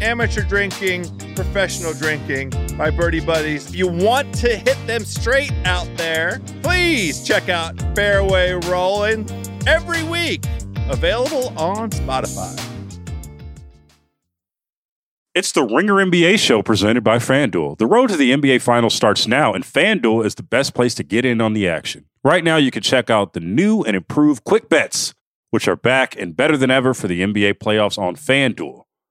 amateur drinking, professional drinking, my birdie buddies. If you want to hit them straight out there, please check out Fairway Rolling every week. Available on Spotify. It's the Ringer NBA show presented by FanDuel. The road to the NBA Finals starts now, and FanDuel is the best place to get in on the action. Right now, you can check out the new and improved Quick Bets, which are back and better than ever for the NBA playoffs on FanDuel.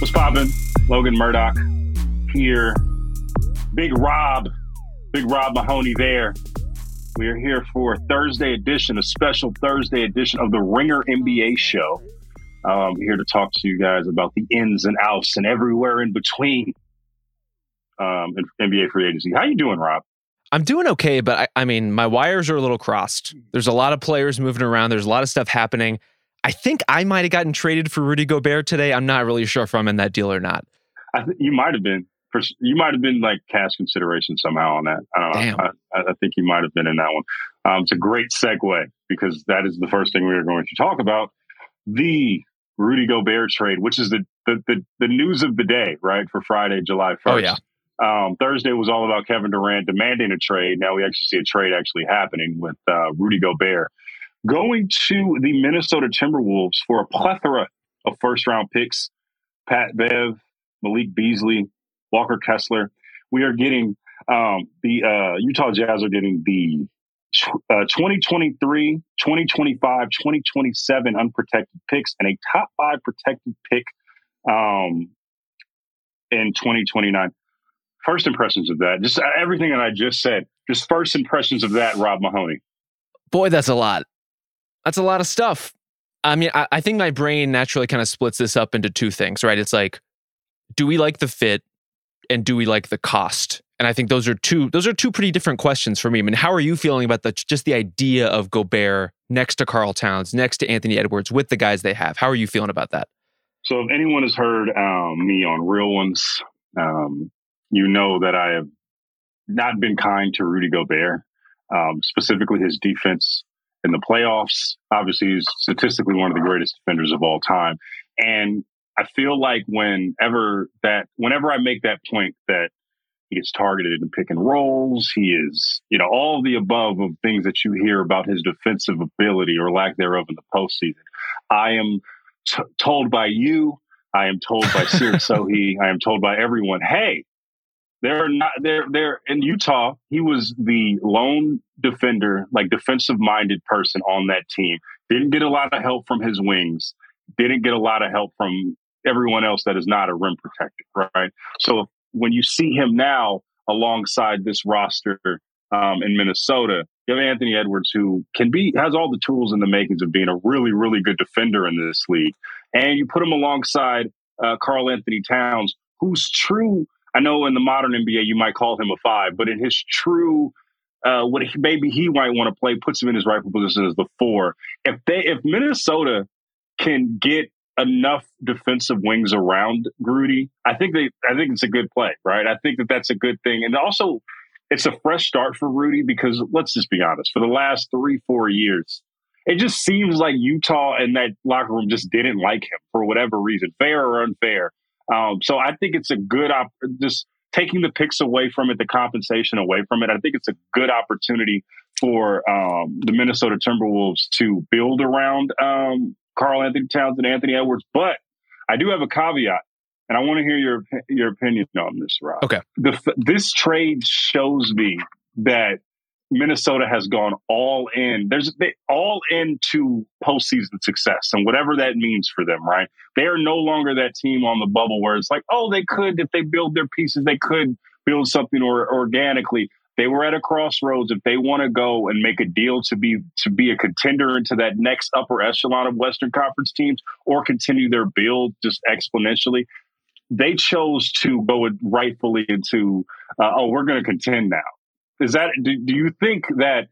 What's poppin'? Logan Murdock here. Big Rob, Big Rob Mahoney there. We are here for Thursday edition, a special Thursday edition of the Ringer NBA show. Um, here to talk to you guys about the ins and outs and everywhere in between um, NBA free agency. How you doing, Rob? I'm doing okay, but I, I mean, my wires are a little crossed. There's a lot of players moving around. There's a lot of stuff happening. I think I might have gotten traded for Rudy Gobert today. I'm not really sure if I'm in that deal or not. I think you might have been. For, you might have been like cash consideration somehow on that. I don't Damn. know. I, I think you might have been in that one. Um, it's a great segue because that is the first thing we are going to talk about the Rudy Gobert trade, which is the the, the, the news of the day, right? For Friday, July 1st. Oh, yeah. Um, Thursday was all about Kevin Durant demanding a trade. Now we actually see a trade actually happening with uh, Rudy Gobert going to the Minnesota Timberwolves for a plethora of first round picks Pat Bev, Malik Beasley, Walker Kessler. We are getting um, the uh, Utah Jazz are getting the uh, 2023, 2025, 2027 unprotected picks and a top five protected pick um, in 2029. First impressions of that, just uh, everything that I just said, just first impressions of that, Rob Mahoney. Boy, that's a lot. That's a lot of stuff. I mean, I, I think my brain naturally kind of splits this up into two things, right? It's like, do we like the fit and do we like the cost? And I think those are two those are two pretty different questions for me. I mean, how are you feeling about the just the idea of Gobert next to Karl Towns, next to Anthony Edwards with the guys they have? How are you feeling about that? So, if anyone has heard um, me on Real Ones, um, you know that I have not been kind to Rudy Gobert, um, specifically his defense in the playoffs. Obviously, he's statistically one of the greatest defenders of all time. And I feel like whenever that, whenever I make that point that he gets targeted in pick and rolls, he is, you know, all the above of things that you hear about his defensive ability or lack thereof in the postseason. I am t- told by you, I am told by Seerat Sohi, I am told by everyone, hey, they're not they're they're in Utah. He was the lone defender, like defensive minded person on that team. Didn't get a lot of help from his wings. Didn't get a lot of help from everyone else that is not a rim protector, right? So when you see him now alongside this roster um, in Minnesota, You have Anthony Edwards, who can be has all the tools in the makings of being a really, really good defender in this league, and you put him alongside uh, Karl-Anthony Towns, who's true. I know in the modern NBA you might call him a five, but in his true uh, what he, maybe he might want to play puts him in his rightful position as the four. If they if Minnesota can get enough defensive wings around Grudy, I think they I think it's a good play, right? I think that that's a good thing, and also it's a fresh start for Rudy because let's just be honest, for the last three four years. It just seems like Utah and that locker room just didn't like him for whatever reason, fair or unfair. Um, so I think it's a good op- just taking the picks away from it, the compensation away from it. I think it's a good opportunity for um, the Minnesota Timberwolves to build around um, Karl-Anthony Towns and Anthony Edwards. But I do have a caveat, and I want to hear your your opinion on this, Rob. Okay. The, this trade shows me that Minnesota has gone all in. There's they all into postseason success and whatever that means for them, right? They are no longer that team on the bubble where it's like, oh, they could if they build their pieces, they could build something or organically. They were at a crossroads. If they want to go and make a deal to be to be a contender into that next upper echelon of Western Conference teams, or continue their build just exponentially, they chose to go rightfully into, uh, oh, we're going to contend now is that do, do you think that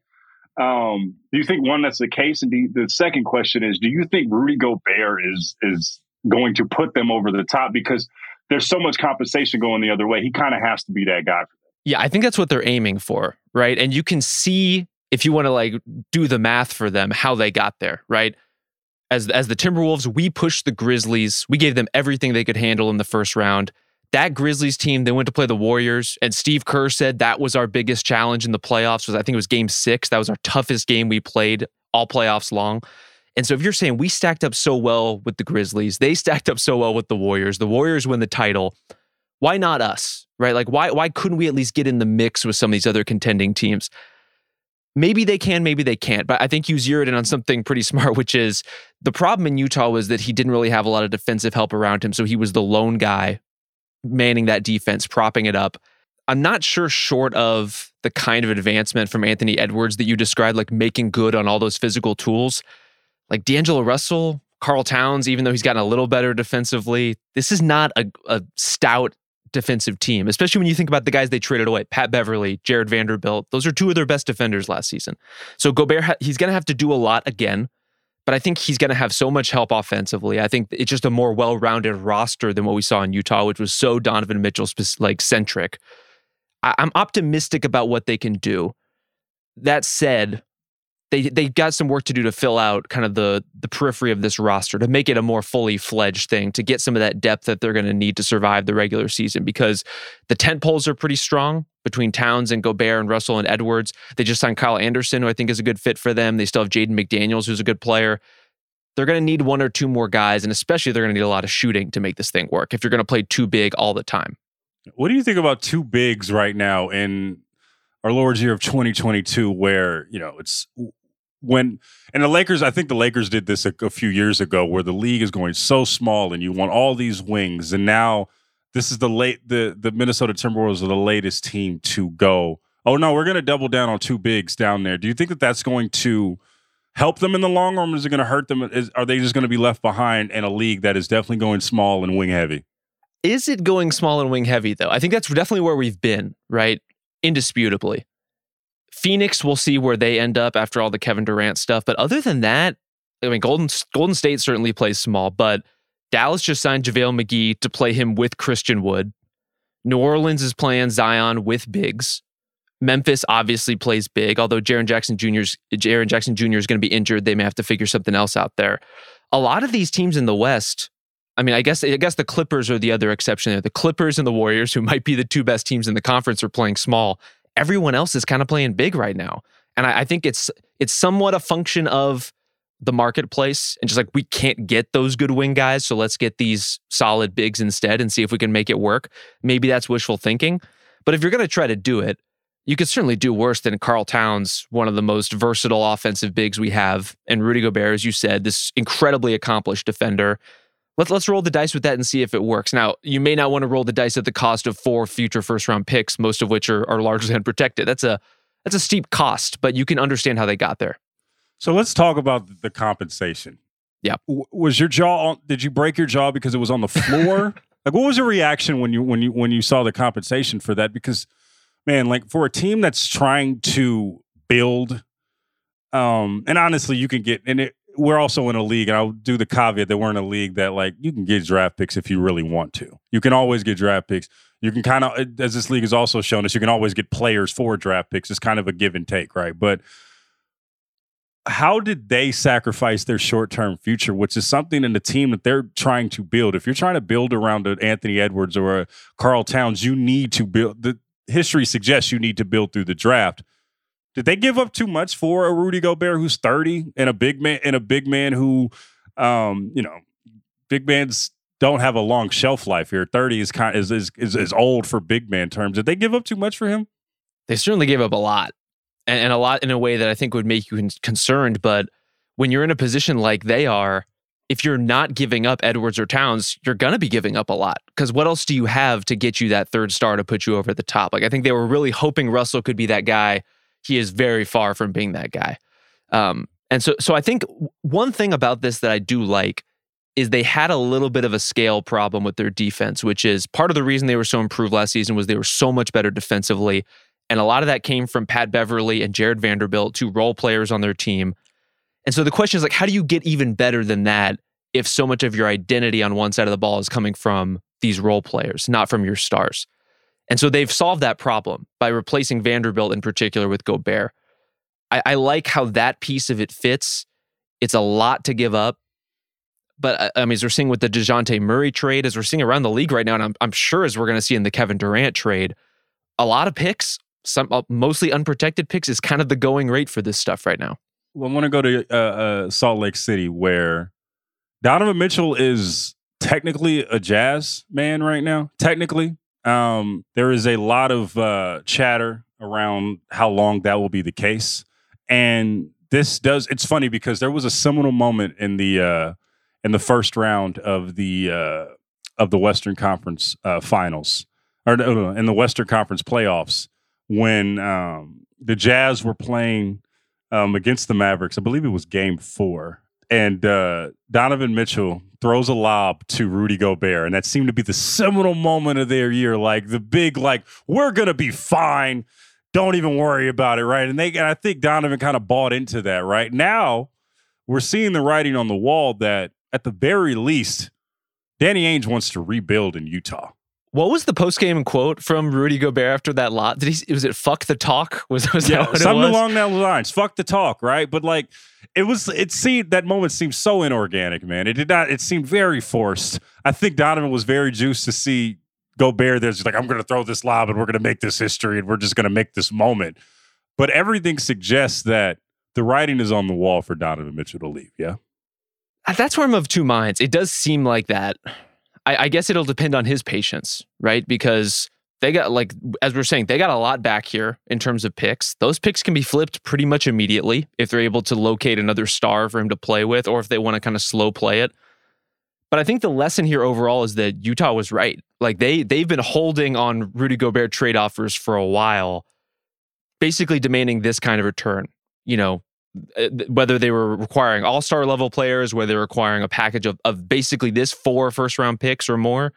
um, do you think one that's the case? And the, the second question is, do you think Rudy Gobert is is going to put them over the top because there's so much compensation going the other way? He kind of has to be that guy. Yeah, I think that's what they're aiming for, right? And you can see if you want to like do the math for them how they got there, right? As as the Timberwolves, we pushed the Grizzlies. We gave them everything they could handle in the first round that Grizzlies team, they went to play the Warriors, and Steve Kerr said that was our biggest challenge in the playoffs. Was I think it was Game Six. That was our toughest game we played all playoffs long. And so if you're saying we stacked up so well with the Grizzlies, they stacked up so well with the Warriors, the Warriors win the title. Why not us? Right? Like why why couldn't we at least get in the mix with some of these other contending teams? Maybe they can, maybe they can't. But I think you zeroed in on something pretty smart, which is the problem in Utah was that he didn't really have a lot of defensive help around him. So he was the lone guy manning that defense, propping it up. I'm not sure, short of the kind of advancement from Anthony Edwards that you described, like making good on all those physical tools, like D'Angelo Russell, Karl Towns, even though he's gotten a little better defensively, this is not a, a stout defensive team, especially when you think about the guys they traded away Pat Beverley, Jarred Vanderbilt. Those are two of their best defenders last season. So Gobert, he's going to have to do a lot again but I think he's going to have so much help offensively. I think it's just a more well-rounded roster than what we saw in Utah, which was so Donovan Mitchell like centric. I- I'm optimistic about what they can do. That said, they they got some work to do to fill out kind of the the periphery of this roster to make it a more fully fledged thing to get some of that depth that they're going to need to survive the regular season because the tent poles are pretty strong between Towns and Gobert and Russell and Edwards. They just signed Kyle Anderson, who I think is a good fit for them. They still have Jaden McDaniels, who's a good player. They're going to need one or two more guys, and especially they're going to need a lot of shooting to make this thing work if you're going to play too big all the time. What do you think about two bigs right now in our Lord's year of 2022, where, you know, it's when and the Lakers, I think the Lakers did this a, a, few years ago, where the league is going so small and you want all these wings, and now this is the late the the Minnesota Timberwolves are the latest team to go. Oh no, we're going to double down on two bigs down there. Do you think that that's going to help them in the long run? Is it going to hurt them? Is, are they just going to be left behind in a league that is definitely going small and wing heavy? Is it going small and wing heavy though? I think that's definitely where we've been, right? Indisputably. Phoenix, we'll see where they end up after all the Kevin Durant stuff. But other than that, I mean, Golden Golden State certainly plays small, but Dallas just signed JaVale McGee to play him with Christian Wood. New Orleans is playing Zion with bigs. Memphis obviously plays big, although Jaren Jackson Jr.'s Jaren Jackson Jr. is going to be injured. They may have to figure something else out there. A lot of these teams in the West, I mean, I guess I guess the Clippers are the other exception there. The Clippers and the Warriors, who might be the two best teams in the conference, are playing small everyone else is kind of playing big right now. And I, I think it's it's somewhat a function of the marketplace and just like we can't get those good wing guys, so let's get these solid bigs instead and see if we can make it work. Maybe that's wishful thinking, but if you're going to try to do it, you could certainly do worse than Karl Towns, one of the most versatile offensive bigs we have, and Rudy Gobert, as you said, this incredibly accomplished defender let's let's roll the dice with that and see if it works. Now, you may not want to roll the dice at the cost of four future first round picks, most of which are, are largely unprotected. That's a that's a steep cost, but you can understand how they got there. So let's talk about the compensation. Yeah. W- was your jaw? On, did you break your jaw because it was on the floor? like, what was your reaction when you when you when you saw the compensation for that? Because, man, like for a team that's trying to build, um, and honestly, you can get and it, we're also in a league, and I'll do the caveat that we're in a league that like you can get draft picks if you really want to. You can always get draft picks. You can kind of, as this league has also shown us, you can always get players for draft picks. It's kind of a give and take, right? But how did they sacrifice their short term future, which is something in the team that they're trying to build? If you're trying to build around an Anthony Edwards or a Karl Towns, you need to build. The history suggests you need to build through the draft. Did they give up too much for a Rudy Gobert who's 30 and a big man and a big man who, um, you know, big man's don't have a long shelf life here. 30 is kind is is, is old for big man terms. Did they give up too much for him? They certainly gave up a lot and, and a lot in a way that I think would make you concerned. But when you're in a position like they are, if you're not giving up Edwards or Towns, you're going to be giving up a lot. Because what else do you have to get you that third star to put you over the top? Like, I think they were really hoping Russell could be that guy. He is very far from being that guy. Um, and so, so I think one thing about this that I do like is they had a little bit of a scale problem with their defense, which is part of the reason they were so improved last season was they were so much better defensively. And a lot of that came from Pat Beverley and Jarred Vanderbilt, two role players on their team. And so the question is like, how do you get even better than that if so much of your identity on one side of the ball is coming from these role players, not from your stars? And so they've solved that problem by replacing Vanderbilt in particular with Gobert. I, I like how that piece of it fits. It's a lot to give up. But uh, I mean, as we're seeing with the Dejounte Murray trade, as we're seeing around the league right now, and I'm, I'm sure as we're going to see in the Kevin Durant trade, a lot of picks some uh, mostly unprotected picks is kind of the going rate for this stuff right now. Well, I want to go to uh, uh, Salt Lake City, where Donovan Mitchell is technically a Jazz man right now. Technically, um, there is a lot of uh, chatter around how long that will be the case, and this does. It's funny because there was a seminal moment in the uh, in the first round of the uh, of the Western Conference Finals, or no, in the Western Conference playoffs when um, the Jazz were playing um, against the Mavericks. I believe it was game four. And uh, Donovan Mitchell throws a lob to Rudy Gobert. And that seemed to be the seminal moment of their year. Like the big, like, we're to be fine. Don't even worry about it. Right. And they, and I think Donovan kind of bought into that. Right now, we're seeing the writing on the wall that at the very least, Danny Ainge wants to rebuild in Utah. What was the post game quote from Rudy Gobert after that lot? Did he was it fuck the talk? Was, was yeah, something along those lines? Fuck the talk, right? But like it was it seemed that moment seemed so inorganic, man. It did not it seemed very forced. I think Donovan was very juiced to see Gobert there's like, I'm gonna throw this lob and we're gonna make this history and we're just gonna make this moment. But everything suggests that the writing is on the wall for Donovan Mitchell to leave, yeah. Uh, that's where I'm of two minds. It does seem like that. I, I guess it'll depend on his patience, right? Because they got like as we're saying, they got a lot back here in terms of picks. Those picks can be flipped pretty much immediately if they're able to locate another star for him to play with, or if they want to kind of slow play it. But I think the lesson here overall is that Utah was right. Like they they've been holding on Rudy Gobert trade offers for a while, basically demanding this kind of return. You know, whether they were requiring all star level players, whether they're requiring a package of, of basically this four first round picks or more.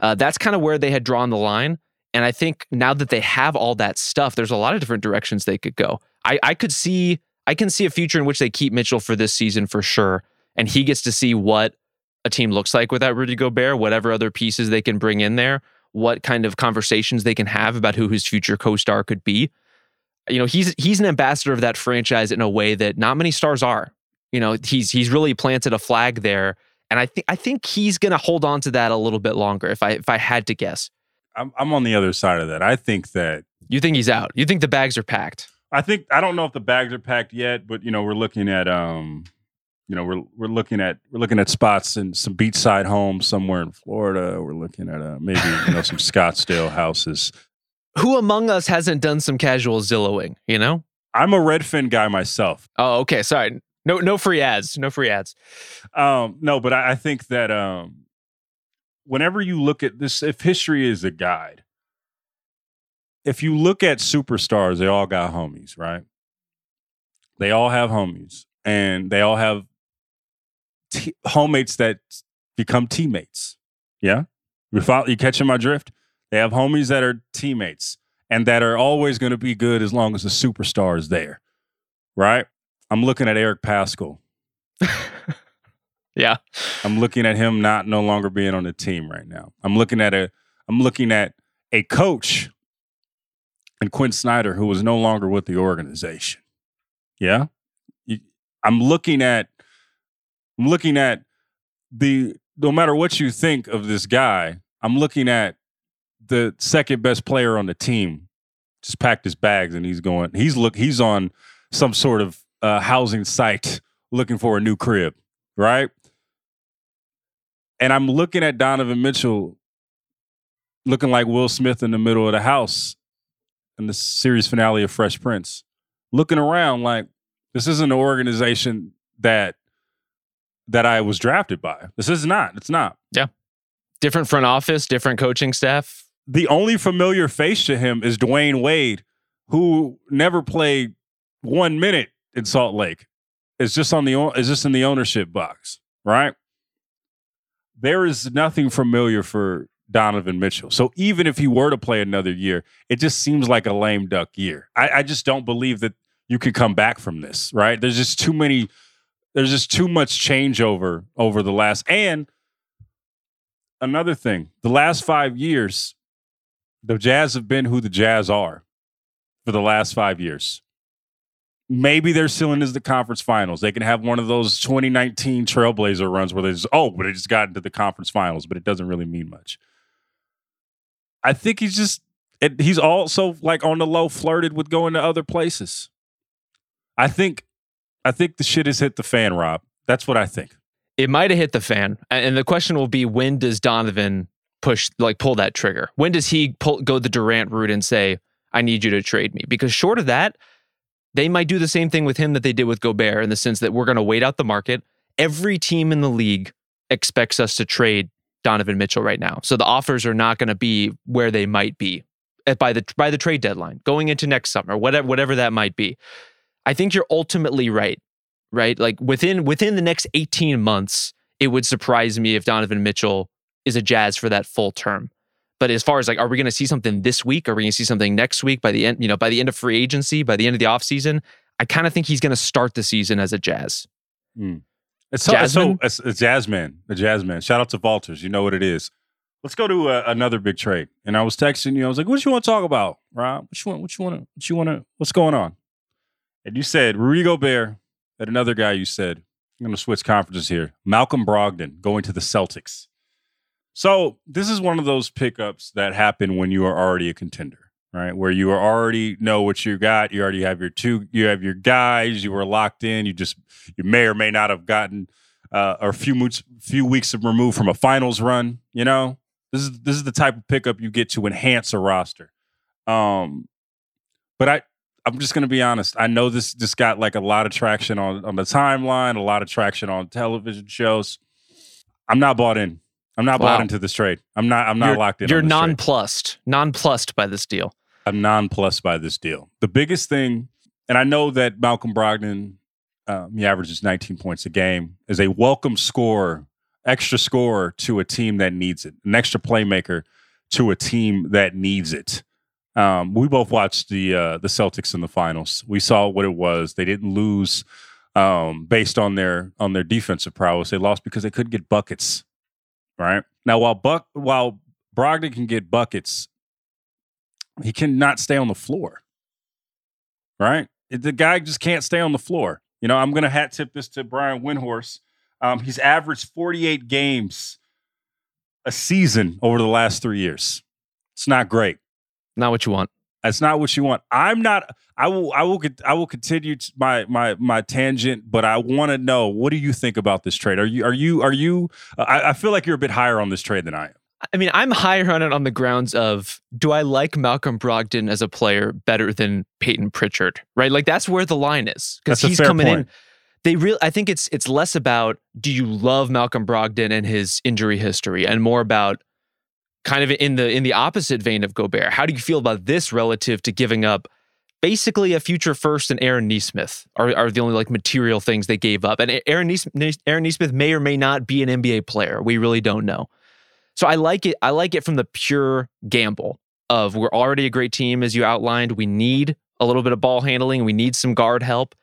Uh, that's kind of where they had drawn the line. And I think now that they have all that stuff, there's a lot of different directions they could go. I, I could see, I can see a future in which they keep Mitchell for this season for sure. And he gets to see what a team looks like without Rudy Gobert, whatever other pieces they can bring in there, what kind of conversations they can have about who his future co star could be you know, he's he's an ambassador of that franchise in a way that not many stars are. You know, he's he's really planted a flag there, and I think I think he's going to hold on to that a little bit longer. If I if I had to guess, I'm I'm on the other side of that. I think that you think he's out. You think the bags are packed. I think I don't know if the bags are packed yet, but you know, we're looking at um, you know, we're we're looking at we're looking at spots in some beachside homes somewhere in Florida. We're looking at uh, maybe you know some Scottsdale houses who among us hasn't done some casual Zillowing, you know? I'm a Redfin guy myself. Oh, okay. Sorry. No, no free ads. No free ads. Um, no, but I, I think that um, whenever you look at this, if history is a guide, if you look at superstars, they all got homies, right? They all have homies, and they all have t- homemates that become teammates. Yeah, you follow, you catching my drift? They have homies that are teammates and that are always going to be good as long as the superstar is there, right? I'm looking at Eric Paschall. yeah, I'm looking at him not no longer being on the team right now. I'm looking at a I'm looking at a coach and Quin Snyder who was no longer with the organization. Yeah, I'm looking at I'm looking at the no matter what you think of this guy, I'm looking at the second best player on the team. Just packed his bags and he's going. He's look. He's on some sort of uh, housing site looking for a new crib, right? And I'm looking at Donovan Mitchell looking like Will Smith in the middle of the house in the series finale of Fresh Prince, looking around like this isn't an organization that that I was drafted by. This is not. It's not. Yeah. Different front office, different coaching staff. The only familiar face to him is Dwyane Wade, who never played one minute in Salt Lake. It's just on the is just in the ownership box, right? There is nothing familiar for Donovan Mitchell. So even if he were to play another year, it just seems like a lame duck year. I, I just don't believe that you can come back from this, right? There's just too many there's just too much changeover over the last and another thing the last five years the jazz have been who the jazz are for the last five years maybe their ceiling is the conference finals they can have one of those 2019 trailblazer runs where they just oh but they just got into the conference finals but it doesn't really mean much i think he's just it, he's also like on the low flirted with going to other places i think I think the shit has hit the fan, Rob. That's what I think. It might have hit the fan. And the question will be when does Donovan push, like pull that trigger? When does he pull, go the Durant route and say, I need you to trade me? Because short of that, they might do the same thing with him that they did with Gobert in the sense that we're going to wait out the market. Every team in the league expects us to trade Donovan Mitchell right now. So the offers are not going to be where they might be by the by the trade deadline going into next summer, whatever whatever that might be. I think you're ultimately right, right? Like within within the next 18 months, it would surprise me if Donovan Mitchell is a Jazz for that full term. But as far as like, are we going to see something this week? Are we going to see something next week by the end, you know, by the end of free agency, by the end of the offseason? I kind of think he's going to start the season as a Jazz. Mm. It's so, Jasmine? It's, so, it's a Jazzman, a Jazzman. Shout out to Walters. You know what it is. Let's go to uh, another big trade. And I was texting you. I was like, "What you want to talk about, Rob? What you want? What you want to? What you want to? What's going on?" And you said Rudy Gobert, and another guy you said, I'm going to switch conferences here. Malcolm Brogdon going to the Celtics. So this is one of those pickups that happen when you are already a contender, right? Where you are already know what you got. You already have your two, you have your guys. You were locked in. You just, you may or may not have gotten uh, a few months, few weeks of removed from a finals run. You know, this is this is the type of pickup you get to enhance a roster. Um, but I I'm just gonna be honest. I know this just got like a lot of traction on on the timeline, a lot of traction on television shows. I'm not bought in. I'm not wow. bought into this trade. I'm not. I'm not you're, locked in. You're nonplussed. Nonplussed by this deal. I'm nonplussed by this deal. The biggest thing, and I know that Malcolm Brogdon, um, he averages 19 points a game, is a welcome score, extra score to a team that needs it, an extra playmaker to a team that needs it. Um, we both watched the uh, the Celtics in the finals. We saw what it was. They didn't lose um, based on their on their defensive prowess. They lost because they couldn't get buckets. Right now, while Buck while Brogdon can get buckets, he cannot stay on the floor. Right, the guy just can't stay on the floor. You know, I'm going to hat tip this to Brian Windhorst. Um, he's averaged 48 games a season over the last three years. It's not great. Not what you want. That's not what you want. I'm not. I will. I will. I will continue my my my tangent, but I want to know what do you think about this trade? Are you are you are you? I, I feel like you're a bit higher on this trade than I am. I mean, I'm higher on it on the grounds of do I like Malcolm Brogdon as a player better than Payton Pritchard? Right, like that's where the line is because he's coming point. in. They real. I think it's it's less about do you love Malcolm Brogdon and his injury history, and more about kind of in the in the opposite vein of Gobert, how do you feel about this relative to giving up basically a future first and Aaron Nesmith are, are the only like material things they gave up. And Aaron Nesmith, Aaron Nesmith may or may not be an NBA player. We really don't know. So I like it. I like it from the pure gamble of we're already a great team, as you outlined. We need a little bit of ball handling. We need some guard help.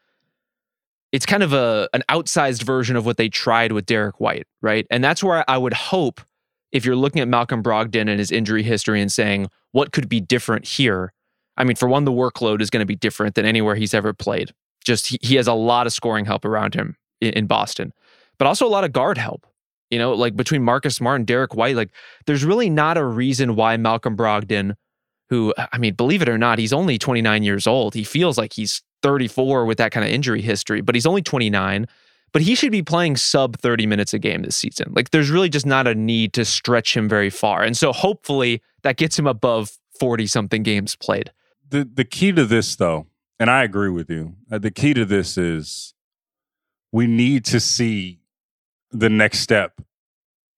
It's kind of a an outsized version of what they tried with Derrick White, right? And that's where I would hope if you're looking at Malcolm Brogdon and his injury history and saying what could be different here. I mean, for one, the workload is going to be different than anywhere he's ever played. Just he, he has a lot of scoring help around him in, in Boston, but also a lot of guard help. You know, like between Marcus Smart and Derrick White, like there's really not a reason why Malcolm Brogdon, who, I mean, believe it or not, he's only 29 years old. He feels like he's 34 with that kind of injury history, but he's only 29. But he should be playing sub 30 minutes a game this season. Like there's really just not a need to stretch him very far. And so hopefully that gets him above 40 something games played. The the key to this though, and I agree with you. Uh, the key to this is we need to see the next step.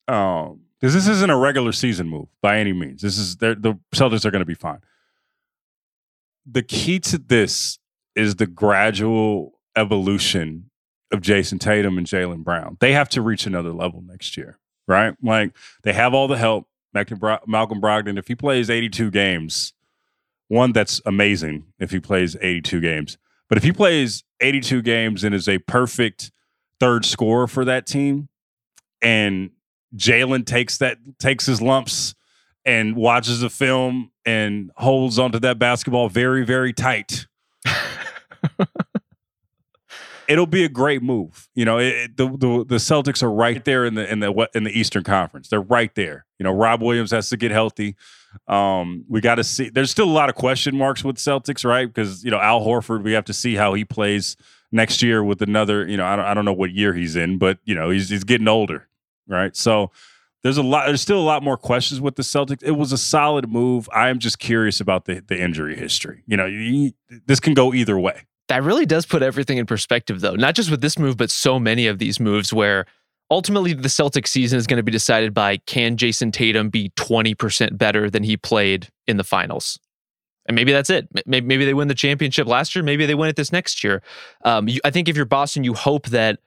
Um, because this isn't a regular season move by any means. This is the Celtics are going to be fine. The key to this is the gradual evolution of Jayson Tatum and Jaylen Brown. They have to reach another level next year, right? Like they have all the help. Malcolm Brogdon, if he plays 82 games, one that's amazing if he plays 82 games. But if he plays 82 games and is a perfect third scorer for that team, and Jaylen takes that takes his lumps and watches the film and holds onto that basketball very very tight. It'll be a great move. You know, it, the, the the Celtics are right there in the in the in the Eastern Conference. They're right there. You know, Rob Williams has to get healthy. Um, we got to see. There's still a lot of question marks with Celtics, right? Because you know Al Horford, we have to see how he plays next year with another. You know, I don't, I don't know what year he's in, but you know he's he's getting older, right? So there's a lot. There's still a lot more questions with the Celtics. It was a solid move. I am just curious about the the injury history. You know, you, this can go either way. That really does put everything in perspective, though. Not just with this move, but so many of these moves where ultimately the Celtic season is going to be decided by can Jayson Tatum be 20% better than he played in the finals? And maybe that's it. Maybe, they win the championship last year. Maybe they win it this next year. Um, you, I think if you're Boston, you hope that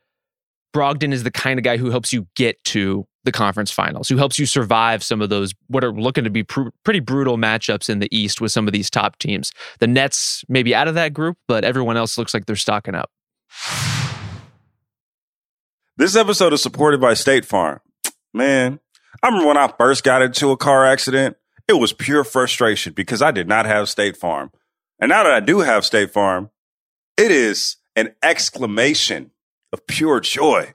Brogdon is the kind of guy who helps you get to the conference finals, who helps you survive some of those what are looking to be pr- pretty brutal matchups in the East with some of these top teams. The Nets maybe out of that group, but everyone else looks like they're stocking up. This episode is supported by State Farm. Man, I remember when I first got into a car accident it was pure frustration because I did not have State Farm. And now that I do have State Farm, it is an exclamation of pure joy.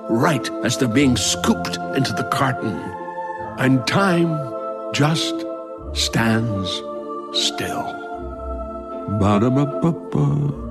right as they're being scooped into the carton? And time just stands still. Ba-da-ba-ba-ba.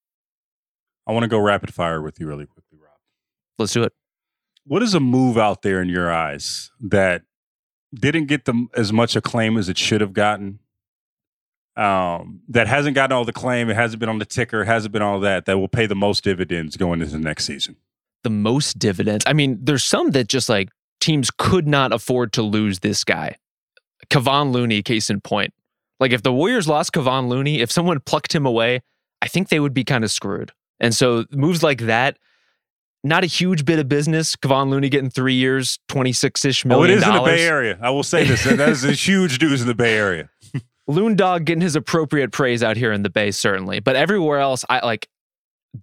I want to go rapid fire with you really quickly, Rob. Let's do it. What is a move out there in your eyes that didn't get them as much acclaim as it should have gotten? Um, that hasn't gotten all the claim, it hasn't been on the ticker, hasn't been all that, that will pay the most dividends going into the next season. The most dividends. I mean, there's some that just like teams could not afford to lose this guy. Kevon Looney, case in point. Like if the Warriors lost Kevon Looney, if someone plucked him away, I think they would be kind of screwed. And so moves like that, not a huge bit of business. Kevon Looney getting three years, 26 ish Oh, million. it is in the. Bay Area. I will say this. that is a huge news in the Bay Area. Loon Dog getting his appropriate praise out here in the Bay, certainly. But everywhere else, I like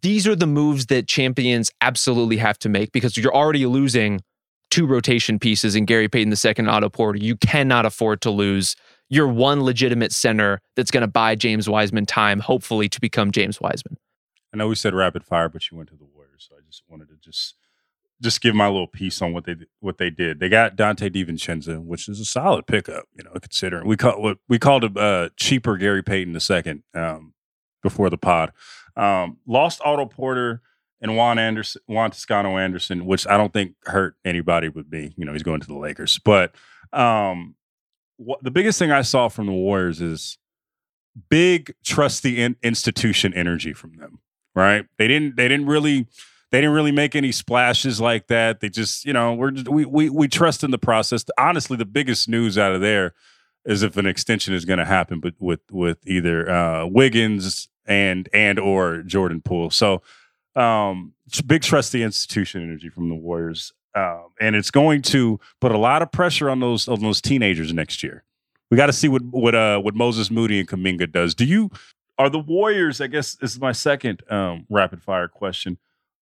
these are the moves that champions absolutely have to make because you're already losing two rotation pieces in Gary Payton the second Otto Porter. You cannot afford to lose your one legitimate center that's going to buy James Wiseman time, hopefully, to become James Wiseman. I know we said rapid fire, but you went to the Warriors, so I just wanted to just just give my little piece on what they what they did. They got Donte DiVincenzo, which is a solid pickup, you know, considering we call we called him uh, cheaper Gary Payton the second um, before the pod. Um, lost Otto Porter and Juan Anderson, Juan Toscano Anderson, which I don't think hurt anybody but me. You know, he's going to the Lakers, but um, what, the biggest thing I saw from the Warriors is big trust the in, institution energy from them. Right? They didn't. They didn't really. They didn't really make any splashes like that. They just, you know, we're just, we we we trust in the process. Honestly, the biggest news out of there is if an extension is going to happen, but with with either uh, Wiggins and and or Jordan Poole. So, um, big trust the institution energy from the Warriors, um, and it's going to put a lot of pressure on those on those teenagers next year. We got to see what what uh what Moses Moody and Kuminga does. Do you are the Warriors? I guess this is my second um, rapid fire question.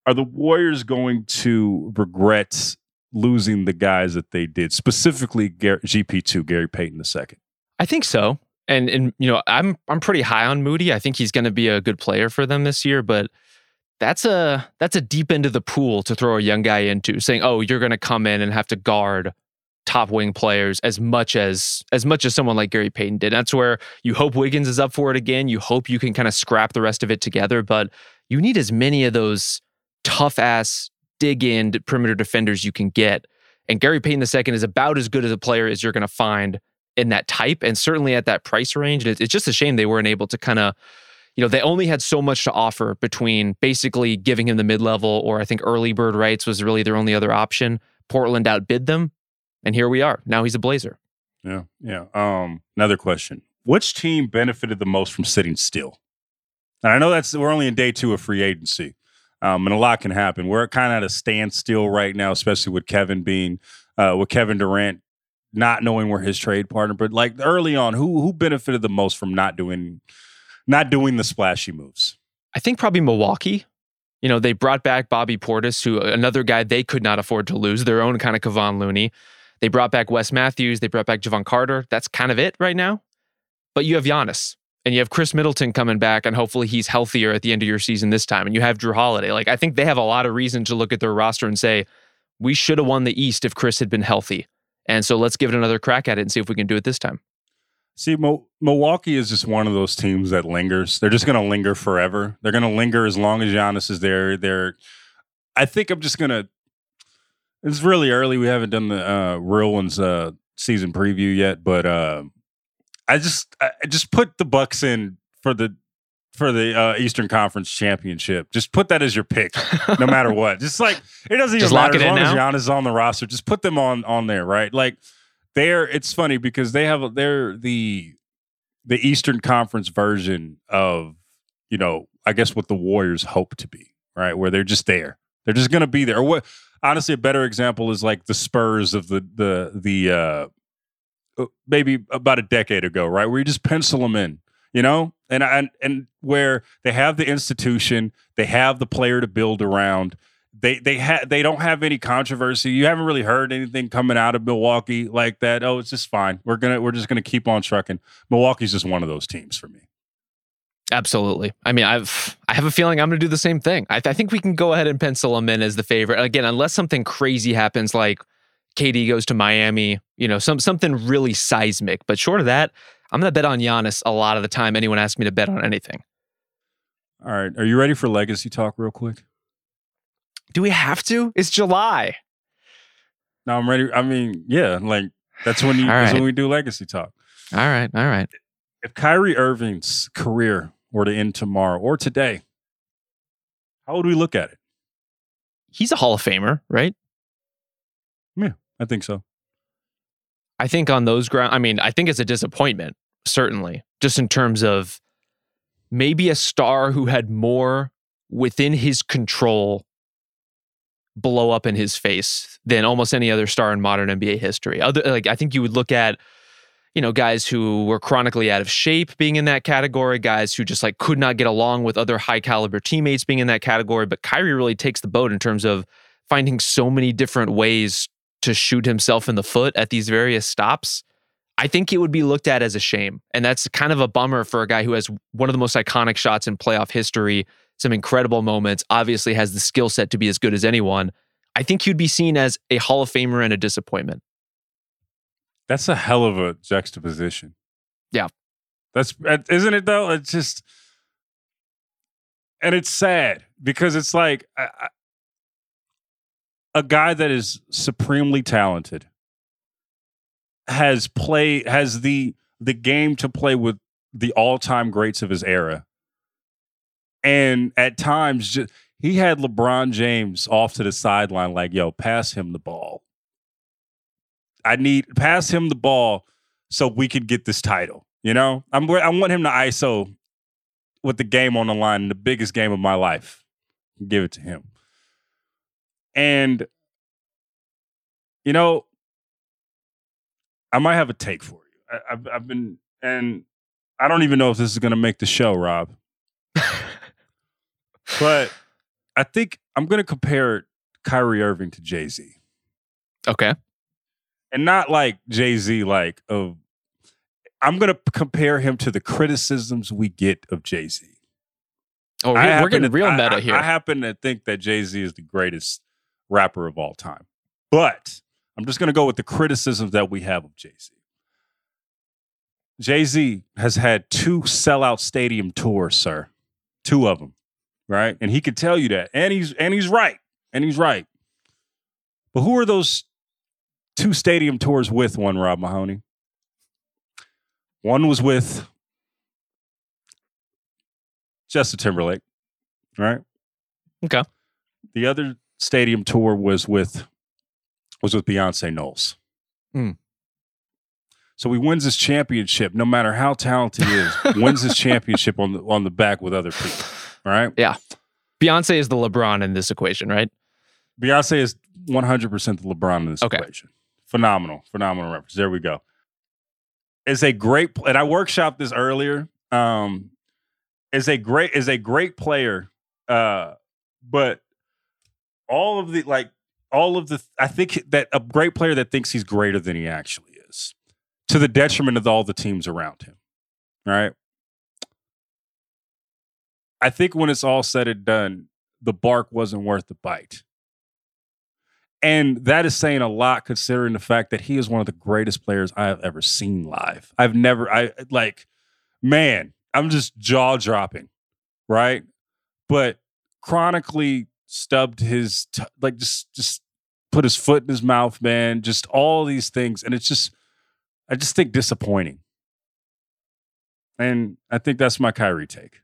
Are the Warriors going to regret losing the guys that they did, specifically Gar- GP two Gary Payton II? I think so. And and you know, I'm I'm pretty high on Moody. I think he's going to be a good player for them this year, but that's a that's a deep end of the pool to throw a young guy into, saying, "Oh, you're going to come in and have to guard top wing players as much as as much as someone like Gary Payton did." That's where you hope Wiggins is up for it again. You hope you can kind of scrap the rest of it together, but you need as many of those tough ass dig in perimeter defenders you can get. And Gary Payton II is about as good as a player as you're going to find in that type and certainly at that price range. And it's just a shame they weren't able to kind of, you know, they only had so much to offer between basically giving him the mid level or I think early bird rights was really their only other option. Portland outbid them. And here we are. Now he's a Blazer. Yeah, yeah. Um, another question: Which team benefited the most from sitting still? And I know that's we're only in day two of free agency, um, and a lot can happen. We're kind of at a standstill right now, especially with Kevin being uh, with Kevin Durant not knowing where his trade partner. But like early on, who who benefited the most from not doing not doing the splashy moves? I think probably Milwaukee. You know, they brought back Bobby Portis, who another guy they could not afford to lose, their own kind of Kevon Looney. They brought back Wes Matthews. They brought back Jevon Carter. That's kind of it right now. But you have Giannis and you have Khris Middleton coming back, and hopefully he's healthier at the end of your season this time. And you have Jrue Holiday. Like, I think they have a lot of reason to look at their roster and say, we should have won the East if Khris had been healthy. And so let's give it another crack at it and see if we can do it this time. See, Mo- Milwaukee is just one of those teams that lingers. They're just going to linger forever. They're going to linger as long as Giannis is there. They're. I think I'm just going to. It's really early. We haven't done the uh, real ones uh, season preview yet, but uh, I just I just put the Bucks in for the for the uh, Eastern Conference Championship. Just put that as your pick, no matter what. Just like it doesn't even Just lock matter as long as? Giannis is on the roster. Just put them on on there, right? Like they're. It's funny because they have they're the the Eastern Conference version of you know I guess what the Warriors hope to be, right? Where they're just there. They're just going to be there. Or what? Honestly, a better example is like the Spurs of the the the uh, maybe about a decade ago, right? Where you just pencil them in, you know, and and and where they have the institution, they have the player to build around. They they have they don't have any controversy. You haven't really heard anything coming out of Milwaukee like that. Oh, it's just fine. We're gonna we're just gonna keep on trucking. Milwaukee's just one of those teams for me. Absolutely. I mean, I've I have a feeling I'm going to do the same thing. I, I think we can go ahead and pencil them in as the favorite. Again, unless something crazy happens, like KD goes to Miami, you know, some something really seismic. But short of that, I'm going to bet on Giannis a lot of the time. Anyone asks me to bet on anything. All right, are you ready for legacy talk, real quick? Do we have to? It's July. No, I'm ready. I mean, yeah, like that's when you All that's when we do legacy talk. All right. All right. If Kyrie Irving's career were to end tomorrow or today, how would we look at it? He's a Hall of Famer, right? Yeah, I think so. I think on those grounds, I mean, I think it's a disappointment, certainly, just in terms of maybe a star who had more within his control blow up in his face than almost any other star in modern NBA history. Other like I think you would look at you know guys who were chronically out of shape being in that category, guys who just like could not get along with other high caliber teammates being in that category, but Kyrie really takes the boat in terms of finding so many different ways to shoot himself in the foot at these various stops. I think it would be looked at as a shame. And that's kind of a bummer for a guy who has one of the most iconic shots in playoff history, some incredible moments, obviously has the skill set to be as good as anyone. I think he'd be seen as a Hall of Famer and a disappointment. That's a hell of a juxtaposition. Yeah. That's isn't it though? It's just and it's sad because it's like I, I, a guy that is supremely talented has played has the the game to play with the all-time greats of his era. And at times just, he had LeBron James off to the sideline like, "Yo, pass him the ball. I need pass him the ball so we could get this title." You know? I'm I want him to ISO with the game on the line the biggest game of my life. Give it to him. And you know, I might have a take for you. I, have I've been, and I don't even know if this is going to make the show, Rob. but I think I'm going to compare Kyrie Irving to Jay Z. Okay. And not like Jay Z, like of. I'm going to compare him to the criticisms we get of Jay Z. Oh, we're, we're getting to, real meta I, here. I happen to think that Jay Z is the greatest rapper of all time, but I'm just going to go with the criticisms that we have of Jay Z. Jay Z has had two sellout stadium tours, sir. Two of them, right? And he could tell you that, and he's and he's right, and he's right. But who are those two stadium tours with? One Rob Mahoney. One was with Justin Timberlake, right? Okay. The other stadium tour was with was with Beyonce Knowles. Mm. So he wins his championship, no matter how talented he is, wins his championship on the on the back with other people. Right? Yeah. Beyonce is the LeBron in this equation, right? Beyonce is 100% the LeBron in this okay. equation. Phenomenal, phenomenal reference. There we go. It's a great, and I workshopped this earlier. Um, is a great is a great player, uh, but all of the like all of the I think that a great player that thinks he's greater than he actually is, to the detriment of all the teams around him. Right. I think when it's all said and done, the bark wasn't worth the bite. And that is saying a lot considering the fact that he is one of the greatest players I have ever seen live. I've never I like man, I'm just jaw dropping, right? But chronically stubbed his t- like just just put his foot in his mouth, man. Just all these things, and it's just I just think disappointing. And I think that's my Kyrie take.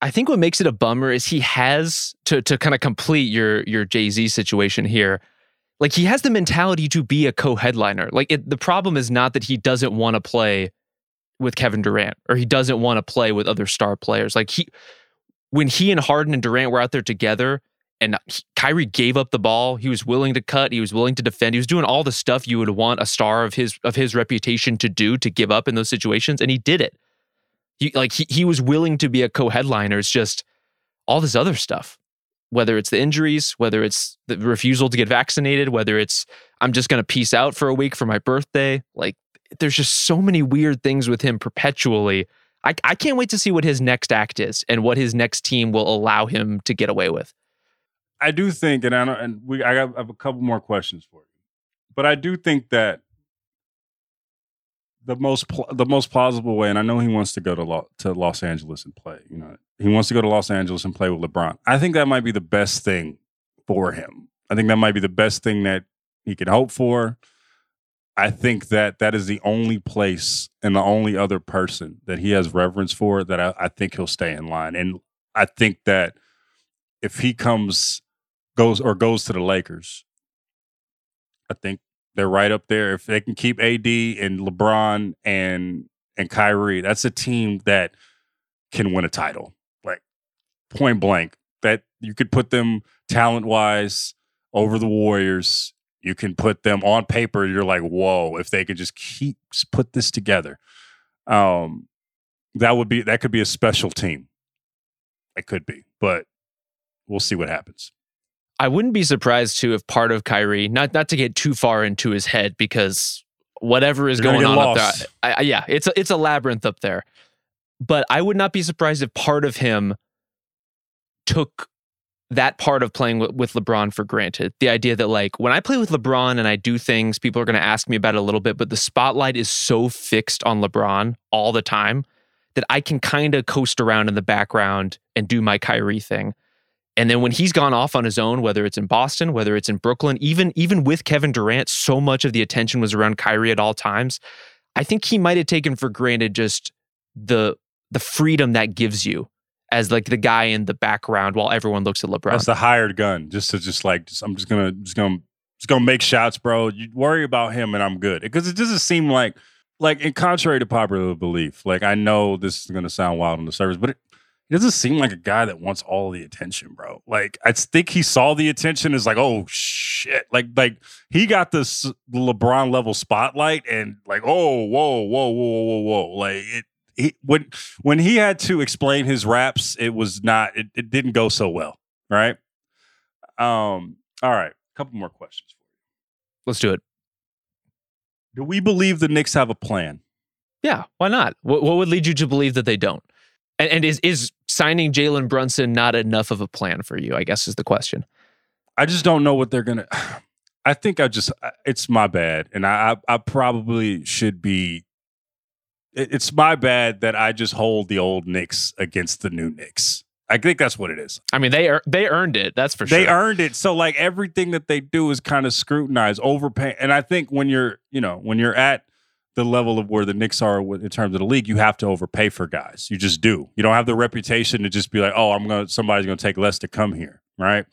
I think what makes it a bummer is he has to to kind of complete your your Jay Z situation here. Like he has the mentality to be a co-headliner. Like it, the problem is not that he doesn't want to play with Kevin Durant or he doesn't want to play with other star players. Like he when he and Harden and Durant were out there together and Kyrie gave up the ball, he was willing to cut, he was willing to defend. He was doing all the stuff you would want a star of his of his reputation to do to give up in those situations and he did it. He like he he was willing to be a co-headliner. It's just all this other stuff. Whether it's the injuries, whether it's the refusal to get vaccinated, whether it's I'm just going to peace out for a week for my birthday, like there's just so many weird things with him perpetually I, I can't wait to see what his next act is and what his next team will allow him to get away with. I do think, and I don't, and we, I have a couple more questions for you, but I do think that the most pl- the most plausible way, and I know he wants to go to Lo- to Los Angeles and play. You know, he wants to go to Los Angeles and play with LeBron. I think that might be the best thing for him. I think that might be the best thing that he can hope for. I think that that is the only place and the only other person that he has reverence for that I, I think he'll stay in line. And I think that if he comes goes or goes to the Lakers, I think they're right up there. If they can keep AD and LeBron and and Kyrie, that's a team that can win a title. Like point blank. That you could put them talent wise over the Warriors. You can put them on paper. You're like, whoa! If they could just keep put this together, um, that would be that could be a special team. It could be, but we'll see what happens. I wouldn't be surprised too if part of Kyrie, not not to get too far into his head, because whatever is You're going on lost. up there, I, I- yeah, it's a, it's a labyrinth up there. But I would not be surprised if part of him took that part of playing with, with LeBron for granted. The idea that like when I play with LeBron and I do things, people are going to ask me about it a little bit, but the spotlight is so fixed on LeBron all the time that I can kind of coast around in the background and do my Kyrie thing. And then when he's gone off on his own, whether it's in Boston, whether it's in Brooklyn, even even with Kevin Durant, so much of the attention was around Kyrie at all times. I think he might have taken for granted just the the freedom that gives you as like the guy in the background while everyone looks at LeBron. That's the hired gun. Just to just like just, I'm just gonna just gonna just gonna make shots, bro. You worry about him and I'm good. Because it doesn't seem like like in contrary to popular belief, like I know this is gonna sound wild on the surface, but it, it doesn't seem like a guy that wants all the attention, bro. Like I think he saw the attention is like, oh shit. Like like he got this LeBron level spotlight and like, oh, whoa, whoa, whoa, whoa, whoa, whoa. Like it he when when he had to explain his raps, it was not it, it didn't go so well, right? Um, all right, a couple more questions. For you. Let's do it. Do we believe the Knicks have a plan? Yeah, why not? What, what would lead you to believe that they don't? And, and is is signing Jalen Brunson not enough of a plan for you? I guess is the question. I just don't know what they're gonna. I think I just it's my bad, and I I, I probably should be. it- It's my bad that I just hold the old Knicks against the new Knicks. I think that's what it is. I mean, they ear- they earned it. That's for sure. They earned it. So like everything that they do is kind of scrutinized, overpay. And I think when you're, you know, when you're at the level of where the Knicks are in terms of the league, you have to overpay for guys. You just do. You don't have the reputation to just be like, oh, I'm gonna somebody's gonna take less to come here, right?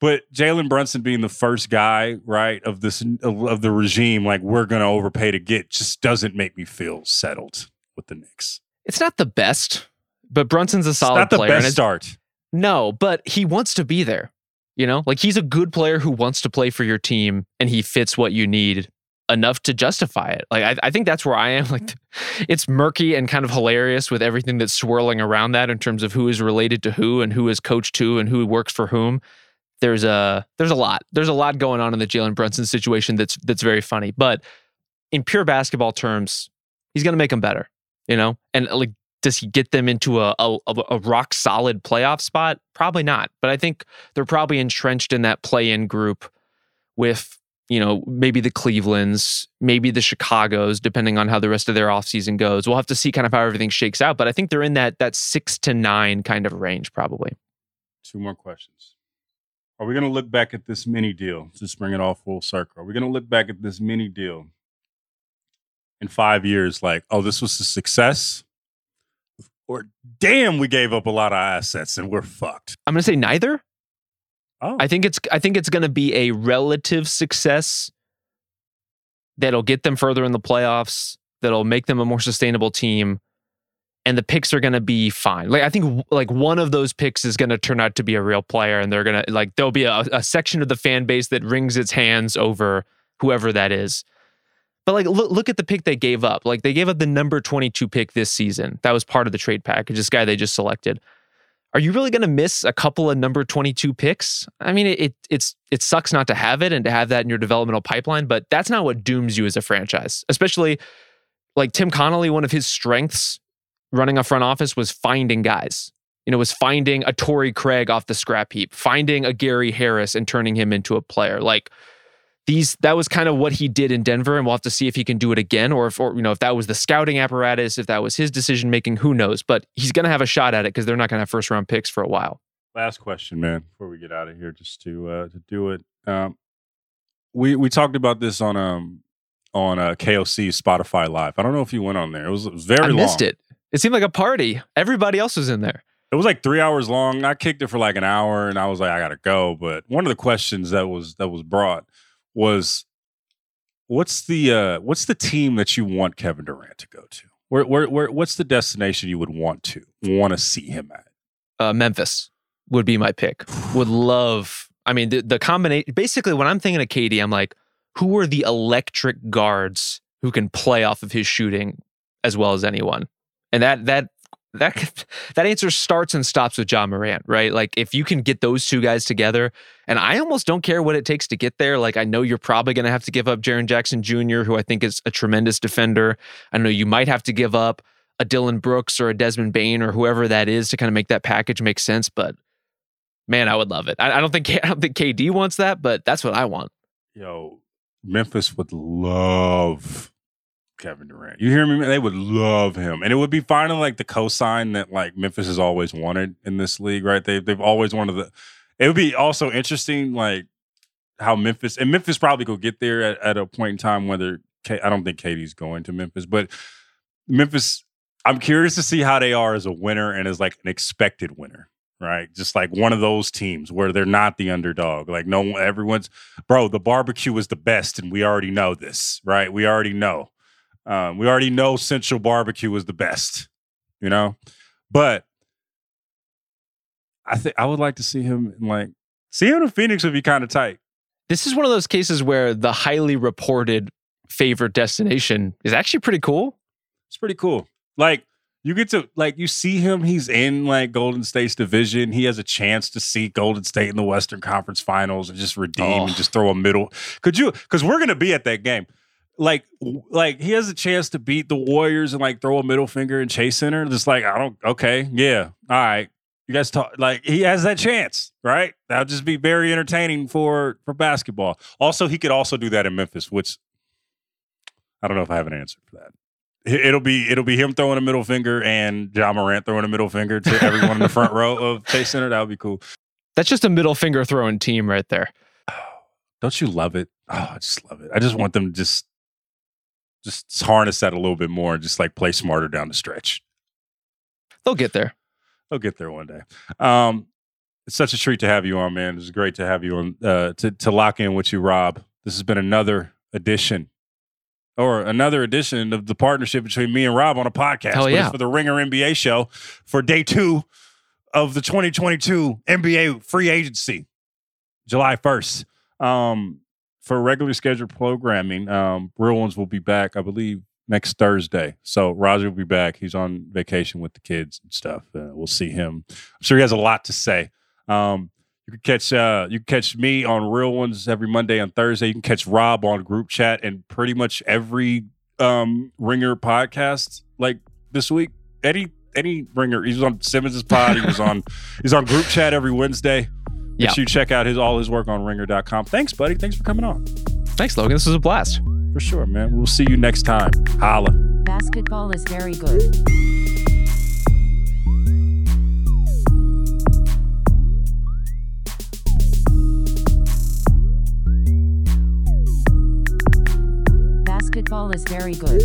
But Jalen Brunson being the first guy, right, of this of, of the regime, like we're gonna overpay to get, just doesn't make me feel settled with the Knicks. it's not the best, but Brunson's a It's solid not the player. best it's- start. No, but he wants to be there. You know, like he's a good player who wants to play for your team and he fits what you need enough to justify it. Like, I, I think that's where I am. Like, it's murky and kind of hilarious with everything that's swirling around that in terms of who is related to who and who is coached who and who works for whom. There's a there's a lot there's a lot going on in the Jalen Brunson situation that's that's very funny. But in pure basketball terms, he's to make them better. You know, and uh, like does he get them into a, a, a rock solid playoff spot? Probably not. But I think they're probably entrenched in that play in group with, you know, maybe the Clevelands, maybe the Chicago's, depending on how the rest of their offseason goes. We'll have to see kind of how everything shakes out. But I think they're in that that six to nine kind of range, probably. Two more questions. Are we going to look back at this mini deal? Just bring it all full circle. Are we going to look back at this mini deal in five years like, oh, this was a success? Or damn, we gave up a lot of assets and we're fucked. I'm gonna say neither. Oh, I think it's I think it's going to be a relative success that'll get them further in the playoffs, that'll make them a more sustainable team, and the picks are going to be fine. Like I think like one of those picks is going to turn out to be a real player, and they're going to like there'll be a, a section of the fan base that wrings its hands over whoever that is. But like look look at the pick they gave up. Like they gave up the number 22 pick this season. That was part of the trade package. This guy they just selected are you really going to miss a couple of number 22 picks? I mean, it, it it's it sucks not to have it and to have that in your developmental pipeline, but that's not what dooms you as a franchise. Especially like Tim Connolly, one of his strengths running a front office was finding guys. You know, was finding a Torrey Craig off the scrap heap, finding a Gary Harris and turning him into a player. Like these, that was kind of what he did in Denver, and we'll have to see if he can do it again, or if, or you know, if that was the scouting apparatus, if that was his decision making, who knows? But he's going to have a shot at it because they're not going to have first round picks for a while. last question, man, before we get out of here, just to uh, to do it. Um, we we talked about this on um on uh, KOC Spotify Live. I don't know if you went on there. It was, it was very I long. missed it. It seemed like a party. Everybody else was in there. It was like three hours long. I kicked it for like an hour, and I was like, I gotta go. But one of the questions that was that was brought was, what's the uh, what's the team that you want Kevin Durant to go to? Where, where, where what's the destination you would want to want to see him at? Uh, Memphis would be my pick. Would love. I mean, the, the combination basically when I'm thinking of KD, I'm like, who are the electric guards who can play off of his shooting as well as anyone? And that that that that answer starts and stops with Ja Morant, right? Like if you can get those two guys together, and I almost don't care what it takes to get there. Like I know you're probably going to have to give up Jaren Jackson Jr., who I think is a tremendous defender. I know you might have to give up a Dillon Brooks or a Desmond Bane or whoever that is to kind of make that package make sense. But man, I would love it. I, I don't think I don't think KD wants that, but that's what I want. Yo, Memphis would love Kevin Durant. You hear me? They would love him, and it would be finally like the cosign that like Memphis has always wanted in this league, right? They they've always wanted the. It would be also interesting, like how Memphis and Memphis probably go get there at, at a point in time. Whether I don't think KD's going to Memphis, but Memphis. I'm curious to see how they are as a winner and as like an expected winner, right? Just like one of those teams where they're not the underdog. Like no everyone's bro, the barbecue is the best, and we already know this, right? We already know. Um, we already know Central Barbecue is the best, you know. But I think I would like to see him in like see him in Phoenix would be kind of tight. This is one of those cases where the highly reported favorite destination is actually pretty cool. It's pretty cool. Like you get to like you see him. He's in like Golden State's division. He has a chance to see Golden State in the Western Conference Finals and just redeem Oh. and just throw a middle. Could you? Because we're gonna be at that game. Like, like he has a chance to beat the Warriors and like throw a middle finger and Chase Center. Just like I don't. Okay, yeah, all right. You guys talk like he has that chance, right? That'll just be very entertaining for for basketball. Also, he could also do that in Memphis, which I don't know if I have an answer for that. It- It'll be it'll be him throwing a middle finger and Ja Morant throwing a middle finger to everyone in the front row of Chase Center. That would be cool. That's just a middle finger throwing team right there. Don't you love it? Oh, I just love it. I just want them to just just harness that a little bit more and just like play smarter down the stretch. They'll get there. They'll get there one day. Um, it's such a treat to have you on, man. It's great to have you on uh, to to lock in with you, Rob. This has been another edition or another edition of the partnership between me and Rob on a podcast. Hell yeah. for the Ringer NBA show for day two of the 2022 NBA free agency, July 1st. Um, for regularly scheduled programming, um, Real Ones will be back, I believe, next Thursday. So Raja will be back. He's on vacation with the kids and stuff. Uh, we'll see him. I'm sure he has a lot to say. Um, you can catch uh, you can catch me on Real Ones every Monday and Thursday. You can catch Rob on Group Chat and pretty much every um, Ringer podcast like this week. Eddie Eddie Ringer, he was on Simmons's pod. He was on he's on Group Chat every Wednesday. Make Yeah. sure you check out his all his work on ringer.com. Thanks, buddy. Thanks for coming on. Thanks, Logan. This was a blast. For sure, man. We'll see you next time. Holla. Basketball is very good. Basketball is very good.